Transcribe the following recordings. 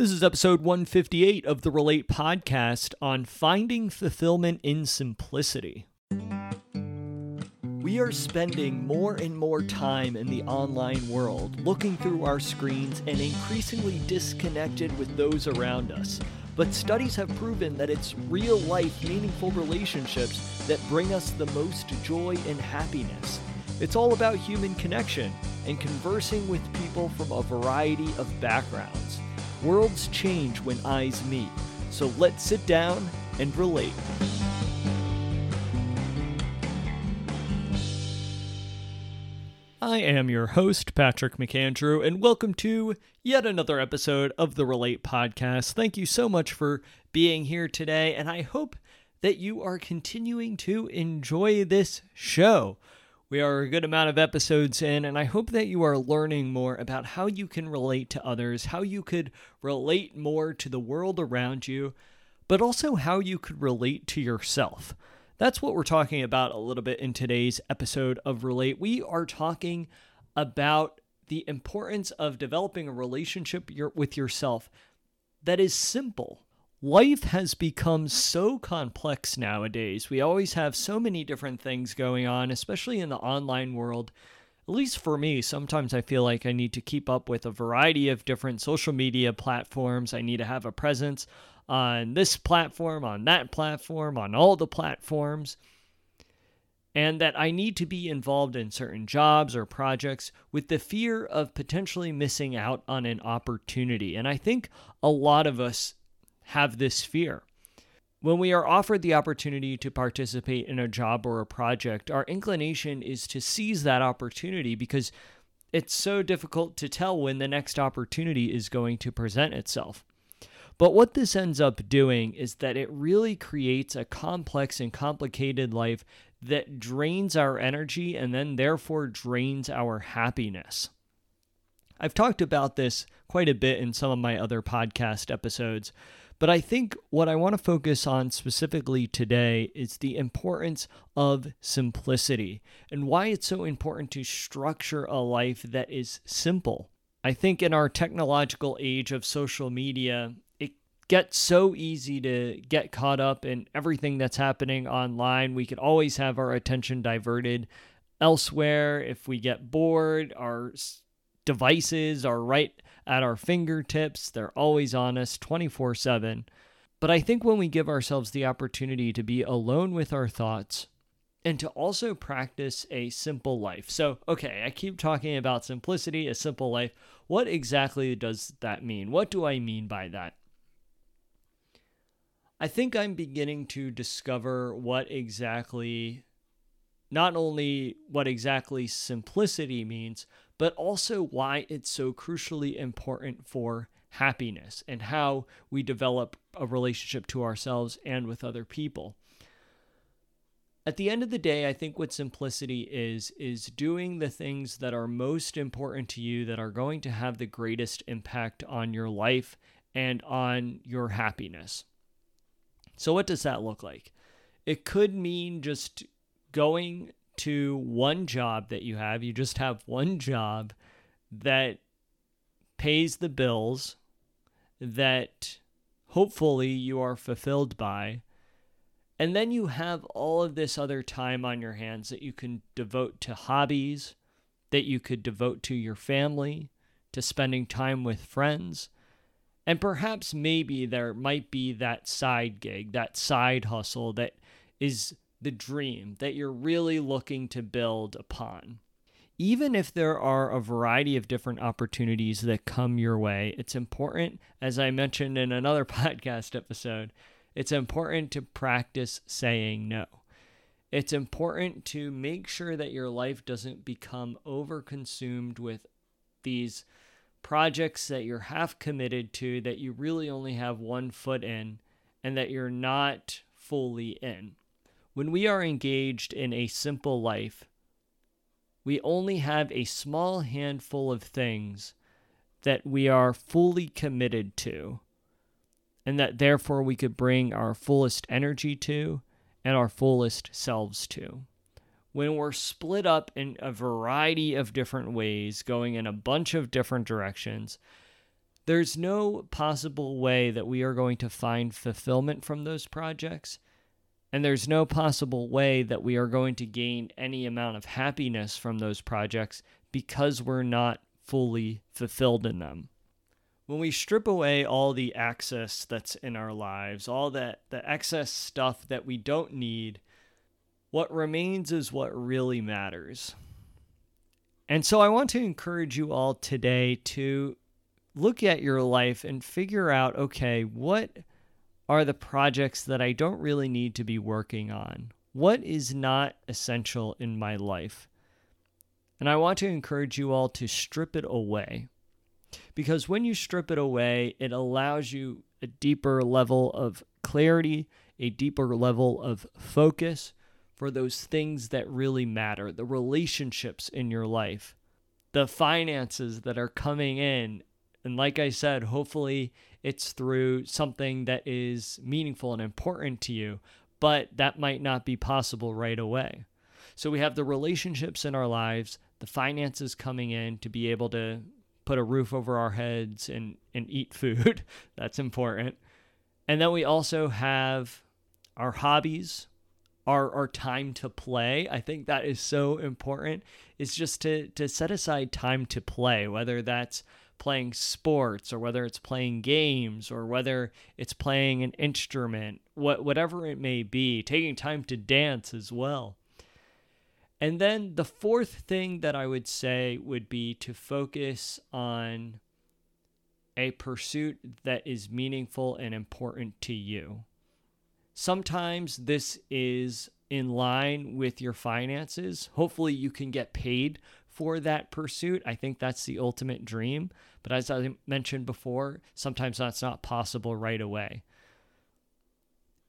This is episode 158 of the Relate podcast on finding fulfillment in simplicity. We are spending more and more time in the online world, looking through our screens and increasingly disconnected with those around us. But studies have proven that it's real life, meaningful relationships that bring us the most joy and happiness. It's all about human connection and conversing with people from a variety of backgrounds. Worlds change when eyes meet, so let's sit down and relate. I am your host, Patrick McAndrew, and welcome to yet another episode of the Relate Podcast. Thank you so much for being here today, and I hope that you are continuing to enjoy this show. We are a good amount of episodes in, and I hope that you are learning more about how you can relate to others, how you could relate more to the world around you, but also how you could relate to yourself. That's what we're talking about a little bit in today's episode of Relate. We are talking about the importance of developing a relationship with yourself that is simple life has become so complex nowadays. We always have so many different things going on, especially in the online world. At least for me, sometimes I feel like I need to keep up with a variety of different social media platforms. I need to have a presence on this platform, on that platform, on all the platforms. And that I need to be involved in certain jobs or projects with the fear of potentially missing out on an opportunity. And I think a lot of us have this fear. When we are offered the opportunity to participate in a job or a project, our inclination is to seize that opportunity because it's so difficult to tell when the next opportunity is going to present itself. But what this ends up doing is that it really creates a complex and complicated life that drains our energy and then therefore drains our happiness. I've talked about this quite a bit in some of my other podcast episodes, but I think what I want to focus on specifically today is the importance of simplicity and why it's so important to structure a life that is simple. I think in our technological age of social media, it gets so easy to get caught up in everything that's happening online. We could always have our attention diverted elsewhere. If we get bored, our devices are right at our fingertips. They're always on us 24 7. But I think when we give ourselves the opportunity to be alone with our thoughts and to also practice a simple life. So, okay, I keep talking about simplicity, a simple life. What exactly does that mean? What do I mean by that? I think I'm beginning to discover what exactly, not only what exactly simplicity means, but also why it's so crucially important for happiness and how we develop a relationship to ourselves and with other people. At the end of the day, I think what simplicity is, is doing the things that are most important to you that are going to have the greatest impact on your life and on your happiness. So, what does that look like? It could mean just going to one job that you have. You just have one job that pays the bills that hopefully you are fulfilled by. And then you have all of this other time on your hands that you can devote to hobbies, that you could devote to your family, to spending time with friends. And perhaps maybe there might be that side gig, that side hustle that is the dream that you're really looking to build upon. Even if there are a variety of different opportunities that come your way, it's important, as I mentioned in another podcast episode, it's important to practice saying no. It's important to make sure that your life doesn't become overconsumed with these projects that you're half committed to, that you really only have one foot in, and that you're not fully in. When we are engaged in a simple life, we only have a small handful of things that we are fully committed to, and that therefore we could bring our fullest energy to and our fullest selves to. When we're split up in a variety of different ways, going in a bunch of different directions, there's no possible way that we are going to find fulfillment from those projects. And there's no possible way that we are going to gain any amount of happiness from those projects because we're not fully fulfilled in them. When we strip away all the excess that's in our lives, all that the excess stuff that we don't need, what remains is what really matters. And so I want to encourage you all today to look at your life and figure out okay, what are the projects that I don't really need to be working on? What is not essential in my life? And I want to encourage you all to strip it away. Because when you strip it away, it allows you a deeper level of clarity, a deeper level of focus for those things that really matter, the relationships in your life, the finances that are coming in and like I said, hopefully it's through something that is meaningful and important to you, but that might not be possible right away. So we have the relationships in our lives, the finances coming in to be able to put a roof over our heads and, and eat food. That's important. And then we also have our hobbies, our, our time to play. I think that is so important. Is just to to set aside time to play, whether that's playing sports or whether it's playing games or whether it's playing an instrument, what whatever it may be, taking time to dance as well. And then the fourth thing that I would say would be to focus on a pursuit that is meaningful and important to you. Sometimes this is in line with your finances. Hopefully, you can get paid for that pursuit. I think that's the ultimate dream. But as I mentioned before, sometimes that's not possible right away.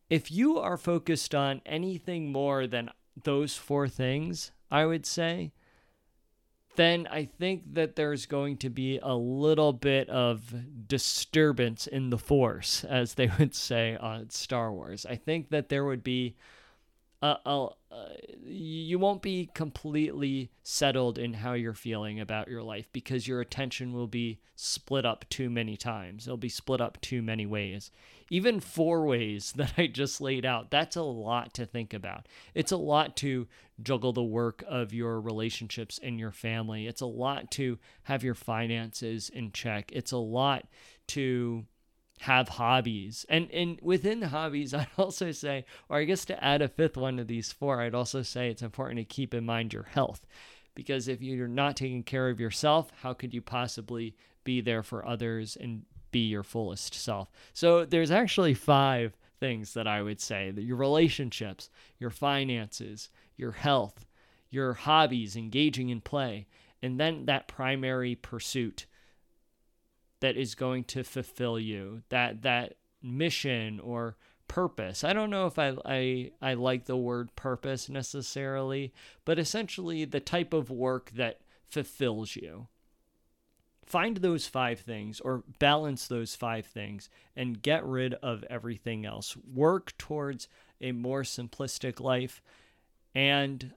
If you are focused on anything more than those four things, I would say, then I think that there's going to be a little bit of disturbance in the force, as they would say on Star Wars. I think that there would be uh, uh, you won't be completely settled in how you're feeling about your life because your attention will be split up too many times. It'll be split up too many ways. Even four ways that I just laid out, that's a lot to think about. It's a lot to juggle the work of your relationships and your family. It's a lot to have your finances in check. It's a lot to have hobbies. And and within hobbies, I'd also say, or I guess to add a fifth one to these four, I'd also say it's important to keep in mind your health. Because if you're not taking care of yourself, how could you possibly be there for others and be your fullest self? So there's actually five things that I would say that your relationships, your finances, your health, your hobbies, engaging in play, and then that primary pursuit that is going to fulfill you that that mission or purpose. I don't know if I, I i like the word purpose necessarily but essentially the type of work that fulfills you. Find those five things or balance those five things and get rid of everything else. Work towards a more simplistic life and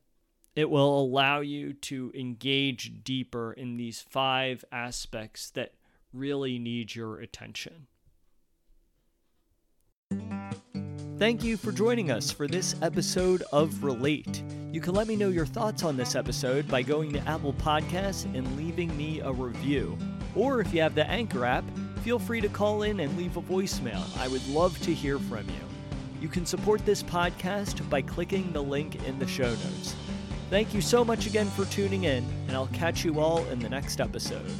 it will allow you to engage deeper in these five aspects that really need your attention. Thank you for joining us for this episode of Relate. You can let me know your thoughts on this episode by going to Apple Podcasts and leaving me a review. Or if you have the Anchor app, feel free to call in and leave a voicemail. I would love to hear from you. You can support this podcast by clicking the link in the show notes. Thank you so much again for tuning in, and I'll catch you all in the next episode.